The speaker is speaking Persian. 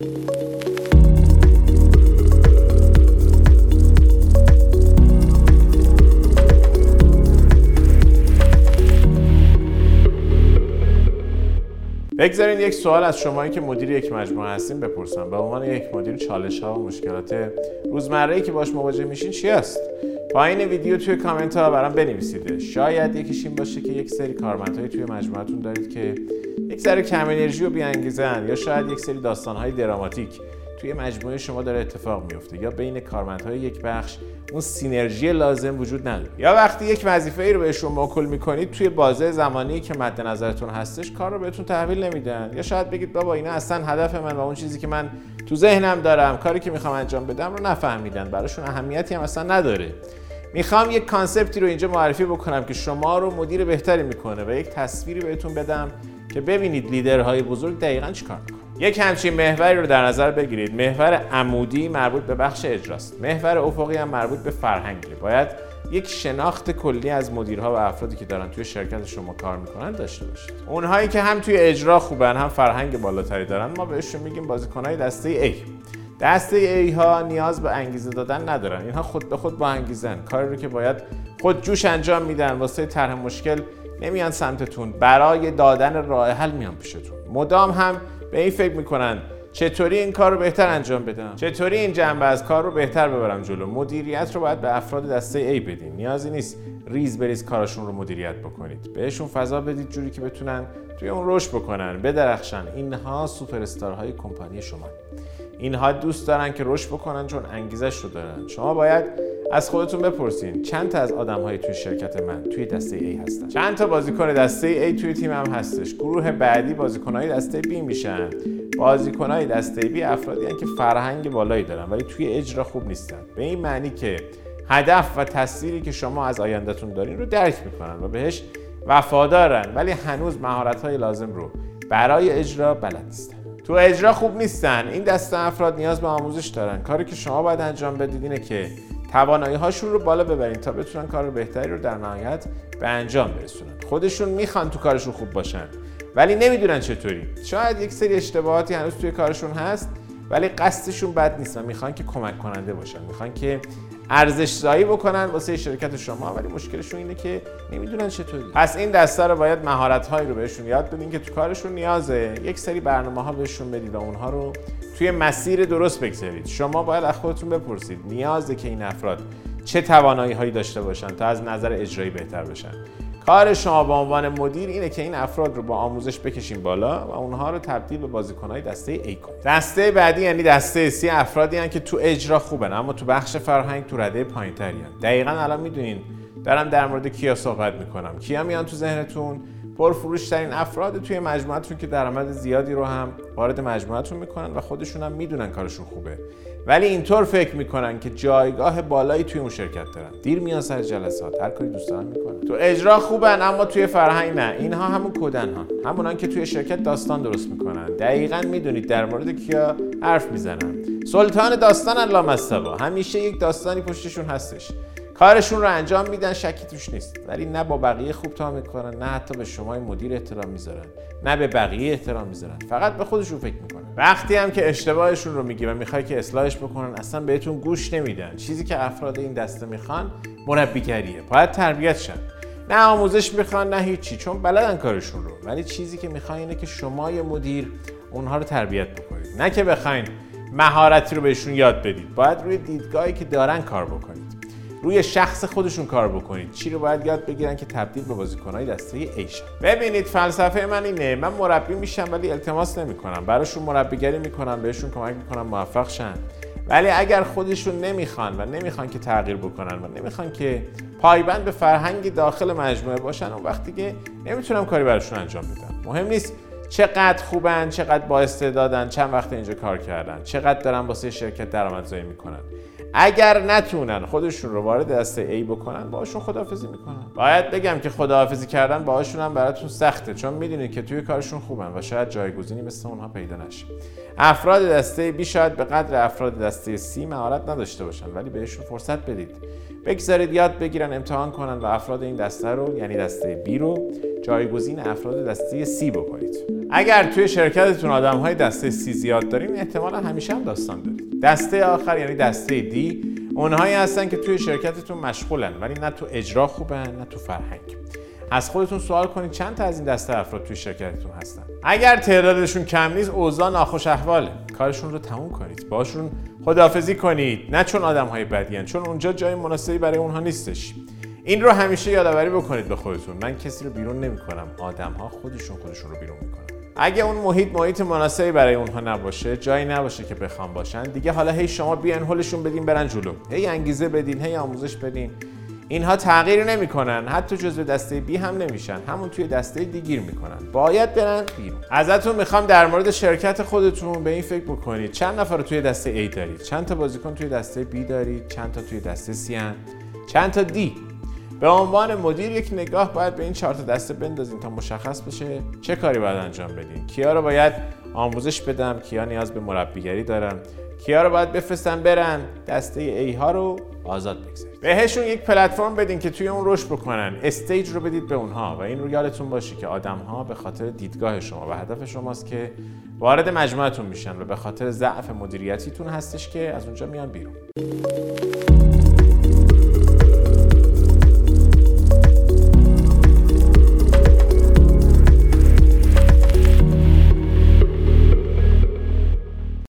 بگذارین یک سوال از شمایی که مدیر یک مجموعه هستین بپرسم. به عنوان یک مدیر چالش ها و مشکلات روزمره که باش مواجه میشین چی است پایین ویدیو توی کامنت ها برام بنویسید. شاید یکیش این باشه که یک سری کارمندهایی توی مجموعتون دارید که یک ذره کم انرژی و بیانگیزن یا شاید یک سری داستانهای دراماتیک. توی مجموعه شما داره اتفاق میفته یا بین کارمندهای یک بخش اون synergy لازم وجود نداره. یا وقتی یک وظیفه ای رو بهشون موکول می‌کنید توی بازه زمانی که مد نظرتون هستش کار رو بهتون تحویل نمیدن. یا شاید بگید بابا اینا اصلا هدف من و اون چیزی که من تو ذهنم دارم کاری که می‌خوام انجام بدم رو نفهمیدن. براشون اهمیتی هم اصلا نداره. می‌خوام یک concept ی رو اینجا معرفی بکنم که شما رو مدیر بهتری می‌کنه و یک تصویری بهتون بدم که ببینید لیدرهای بزرگ دقیقا چیکار می‌کنن. یک همچین محوری رو در نظر بگیرید. محور عمودی مربوط به بخش اجراست. محور افقی هم مربوط به فرهنگه باید یک شناخت کلی از مدیرها و افرادی که دارن توی شرکت شما کار می‌کنن داشته باشید. اونهایی که هم توی اجرا خوبن هم فرهنگ بالاتری دارن ما بهشون میگیم بازیکنهای دسته A. دسته ای ها نیاز به انگیزه دادن ندارن. اینها خود به خود با انگیزن. کاری رو که باید خود جوش انجام میدن. واسه طرح مشکل نمیان سمتتون. برای دادن راه حل میان پیشتون. مدام هم به این فکر می‌کنن. چطوری این کار رو بهتر انجام بدم؟ چطوری این جنبه از کار رو بهتر ببرم جلو؟ مدیریت رو باید به افراد دسته A بدین. نیازی نیست ریز بریز کارشون رو مدیریت بکنید. بهشون فضا بدید جوری که بتونن توی اون رشد بکنن بدرخشن. اینها سوپر استارهای کمپانی شما. اینها دوست دارن که رشد بکنن چون انگیزش رو دارن. شما باید از خودتون بپرسین چند تا از آدم های توی شرکت من توی دسته A هستن؟ چند تا بازیکن دسته A توی تیمم هستش؟ گروه بعدی بازیکن های دسته B میشن. بازیکن های دسته B افرادی هن که فرهنگ بالایی دارن ولی توی اجرا خوب نیستن. به این معنی که هدف و تصویری که شما از آیندهتون دارین رو درک می‌کنن و بهش وفادارن ولی هنوز مهارت های لازم رو برای اجرا بلد نیستن. تو اجرا خوب نیستن. این دسته افراد نیاز به آموزش دارن. کاری که شما باید انجام بدید اینه که توانایی هاشون رو بالا ببرین تا بتونن کار بهتری رو در نهایت به انجام برسونن. خودشون می‌خوان تو کارشون خوب باشن. ولی نمی‌دونن چطوری. شاید یک سری اشتباهاتی هنوز توی کارشون هست ولی قصدشون بد نیست و می‌خوان که کمک کننده باشن. می‌خوان که ارزش زایی بکنن واسه شرکت شما ولی مشکلشون اینه که نمی‌دونن چطوری. پس این دسته رو باید مهارت هایی رو بهشون یاد بدین که تو کارشون نیازه. یک سری برنامه ها بهشون بدید و اونها رو توی مسیر درست بگذارید. شما باید از خودتون بپرسید نیازه که این افراد چه توانایی هایی داشته باشن تا از نظر اجرایی بهتر بشن. کار شما به عنوان مدیر اینه که این افراد رو با آموزش بکشین بالا و اونها رو تبدیل به بازیکنهای دسته A کنید. دسته بعدی یعنی دسته C افرادی هن که تو اجرا خوبن اما تو بخش فرهنگ تو رده پایینتری هن. دقیقا الان می‌دونین دارم در مورد کیا صحبت می‌کنم کیا میان تو ذهنتون پرفروش ترین افراد توی مجموعتون که درآمد زیادی رو هم وارد مجموعتون می‌کنن و خودشون هم می‌دونن کارشون خوبه. ولی اینطور فکر می‌کنن که جایگاه بالایی توی اون شرکت دارن. دیر میان سر جلسات. هر کاری دوست دارن می‌کنن. تو اجرا خوبن اما توی فرهنگ نه. اینها همون کدن ها. همونان که توی شرکت داستان درست می‌کنن. دقیقا می‌دونید در مورد کیا حرف می‌زنن. سلطان داستان لامصبا همیشه یک داستانی پشتشون هستش. کارشون رو انجام میدن شکی توش نیست. ولی نه با بقیه خوب تا می‌کنن نه حتی به شما مدیر احترام می‌ذارن نه به بقیه احترام می‌ذارن. فقط به خودشون فکر می‌کنن. وقتی هم که اشتباهشون رو میگی و می‌خوای که اصلاحش بکنن اصلا بهتون گوش نمیدن. چیزی که افراد این دسته می‌خوان مربیگریه. باید تربیت شن. نه آموزش می‌خوان نه هیچی چون بلدن کارشون رو. ولی چیزی که می‌خوان اینه که شما یه مدیر اونها رو تربیت بکنید. نه که بخواین مهارتی رو بهشون یاد بدید. باید روی دیدگاهی که دارن کار بکنید. روی شخص خودشون کار بکنید. چی رو باید یاد بگیرن که تبدیل به بازیکنهای دسته ای ببینید فلسفه من اینه. من مربی میشم ولی التماس نمی‌کنم. براشون مربیگری می‌کنم بهشون کمک می‌کنم موفق شن. ولی اگر خودشون نمی‌خوان و نمی‌خوان که تغییر بکنن و نمی‌خوان که پایبند به فرهنگ داخل مجموعه باشن اون وقتی که نمی‌تونم کاری براشون انجام بدم. مهم نیست چقدر خوبن چقدر با استعدادن چند وقت اینجا کار کردن چقدر دارن واسه شرکت درآمدزایی می‌کنن. اگر نتونن خودشون رو وارد دسته A بکنن باهاشون خداحافظی می‌کنن. باید بگم که خداحافظی کردن باهاشون هم براتون سخته چون می‌دونید که توی کارشون خوبن و شاید جایگزینی مثل اونها پیدا نشه. افراد دسته B شاید به قدر افراد دسته C مهارت نداشته باشن ولی بهشون فرصت بدید. بگذارید یاد بگیرن امتحان کنن و افراد این دسته رو یعنی دسته B رو جایگزین افراد دسته سی بکنید. اگر توی شرکتتون آدم های دسته سی زیاد دارین احتمالا همیشه هم داستان دارید. دسته آخر یعنی دسته دی. اونهایی هستن که توی شرکتتون مشغولن ولی نه تو اجرا خوبن نه تو فرهنگ. از خودتون سوال کنید چند تا از این دسته افراد توی شرکتتون هستن؟ اگر تعدادشون کم نیست اوضاع ناخوش احواله. کارشون رو تموم کنید. باشون خداحافظی کنید. نه چون آدم های بدیان چون اونجا جای مناسبی برای اونها نیستش. این رو همیشه یادآوری بکنید به خودتون. من کسی رو بیرون نمی‌کنم. آدم ها خودشون خودشون رو بیرون می‌کنن. اگه اون محیط محیط مناسبی برای اونها نباشه جایی نباشه که بخوام باشن دیگه حالا هی شما بیان هولشون بدین برن جلو. هی انگیزه بدین هی آموزش بدین. اینها تغییر نمی‌کنن. حتی جزو دسته بی هم نمیشن. همون توی دسته دی گیر می‌کنن. باید برن بیرون. ازتون می‌خوام در مورد شرکت خودتون به این فکر بکنید. چند نفر توی دسته A دارید؟ چند تا بازیکن توی دسته B دارید؟ چند تا توی دسته C هن؟ چند تا D به عنوان مدیر یک نگاه باید به این چهار تا دسته بندازین تا مشخص بشه چه کاری باید انجام بدین کیا رو باید آموزش بدم؟ کیا نیاز به مربیگری دارن؟ کیا رو باید بفرستن برن؟ دسته ای ها رو آزاد بگذارید بهشون یک پلتفرم بدین که توی اون رشد بکنن. استیج رو بدید به اونها و این رو یادتون باشه که آدم ها به خاطر دیدگاه شما و هدف شماست که وارد مجموعتون میشن و به خاطر ضعف مدیریتیتون هستش که از اونجا میان بیرون.